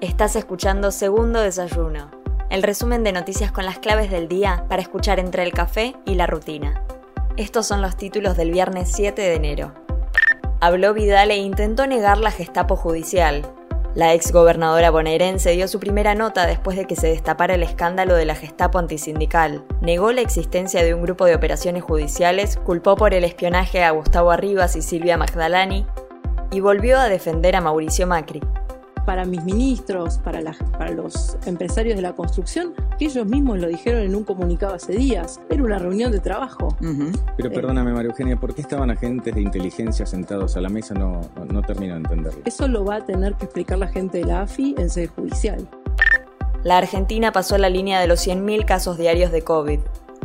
Estás escuchando Segundo Desayuno, el resumen de noticias con las claves del día para escuchar entre el café y la rutina. Estos son los títulos del viernes 7 de enero. Habló Vidal e intentó negar la gestapo judicial. La ex gobernadora bonaerense dio su primera nota después de que se destapara el escándalo de la gestapo antisindical. Negó la existencia de un grupo de operaciones judiciales, culpó por el espionaje a Gustavo Arribas y Silvia Magdalani y volvió a defender a Mauricio Macri para mis ministros, para, para los empresarios de la construcción, que ellos mismos lo dijeron en un comunicado hace días. Era una reunión de trabajo. Pero eh, perdóname, María Eugenia, ¿por qué estaban agentes de inteligencia sentados a la mesa? No, no termino de entenderlo. Eso lo va a tener que explicar la gente de la AFI en sede judicial. La Argentina pasó la línea de los 100.000 casos diarios de COVID.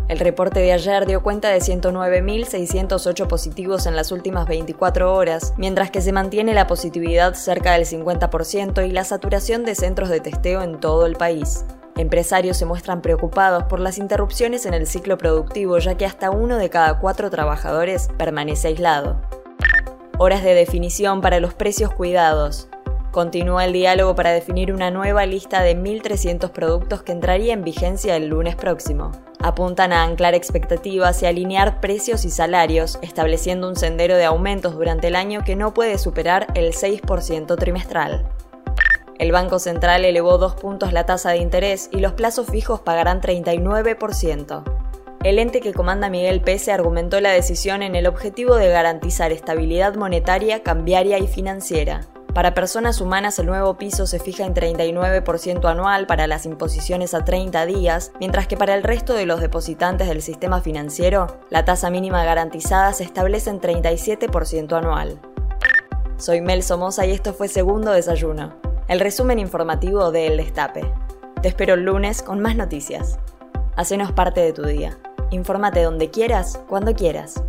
El reporte de ayer dio cuenta de 109.608 positivos en las últimas 24 horas, mientras que se mantiene la positividad cerca del 50% y la saturación de centros de testeo en todo el país. Empresarios se muestran preocupados por las interrupciones en el ciclo productivo, ya que hasta uno de cada cuatro trabajadores permanece aislado. Horas de definición para los precios cuidados. Continúa el diálogo para definir una nueva lista de 1.300 productos que entraría en vigencia el lunes próximo. Apuntan a anclar expectativas y alinear precios y salarios, estableciendo un sendero de aumentos durante el año que no puede superar el 6% trimestral. El Banco Central elevó dos puntos la tasa de interés y los plazos fijos pagarán 39%. El ente que comanda Miguel Pese argumentó la decisión en el objetivo de garantizar estabilidad monetaria, cambiaria y financiera. Para personas humanas el nuevo piso se fija en 39% anual para las imposiciones a 30 días, mientras que para el resto de los depositantes del sistema financiero, la tasa mínima garantizada se establece en 37% anual. Soy Mel Somoza y esto fue Segundo Desayuno, el resumen informativo de El Destape. Te espero el lunes con más noticias. Hacenos parte de tu día. Infórmate donde quieras, cuando quieras.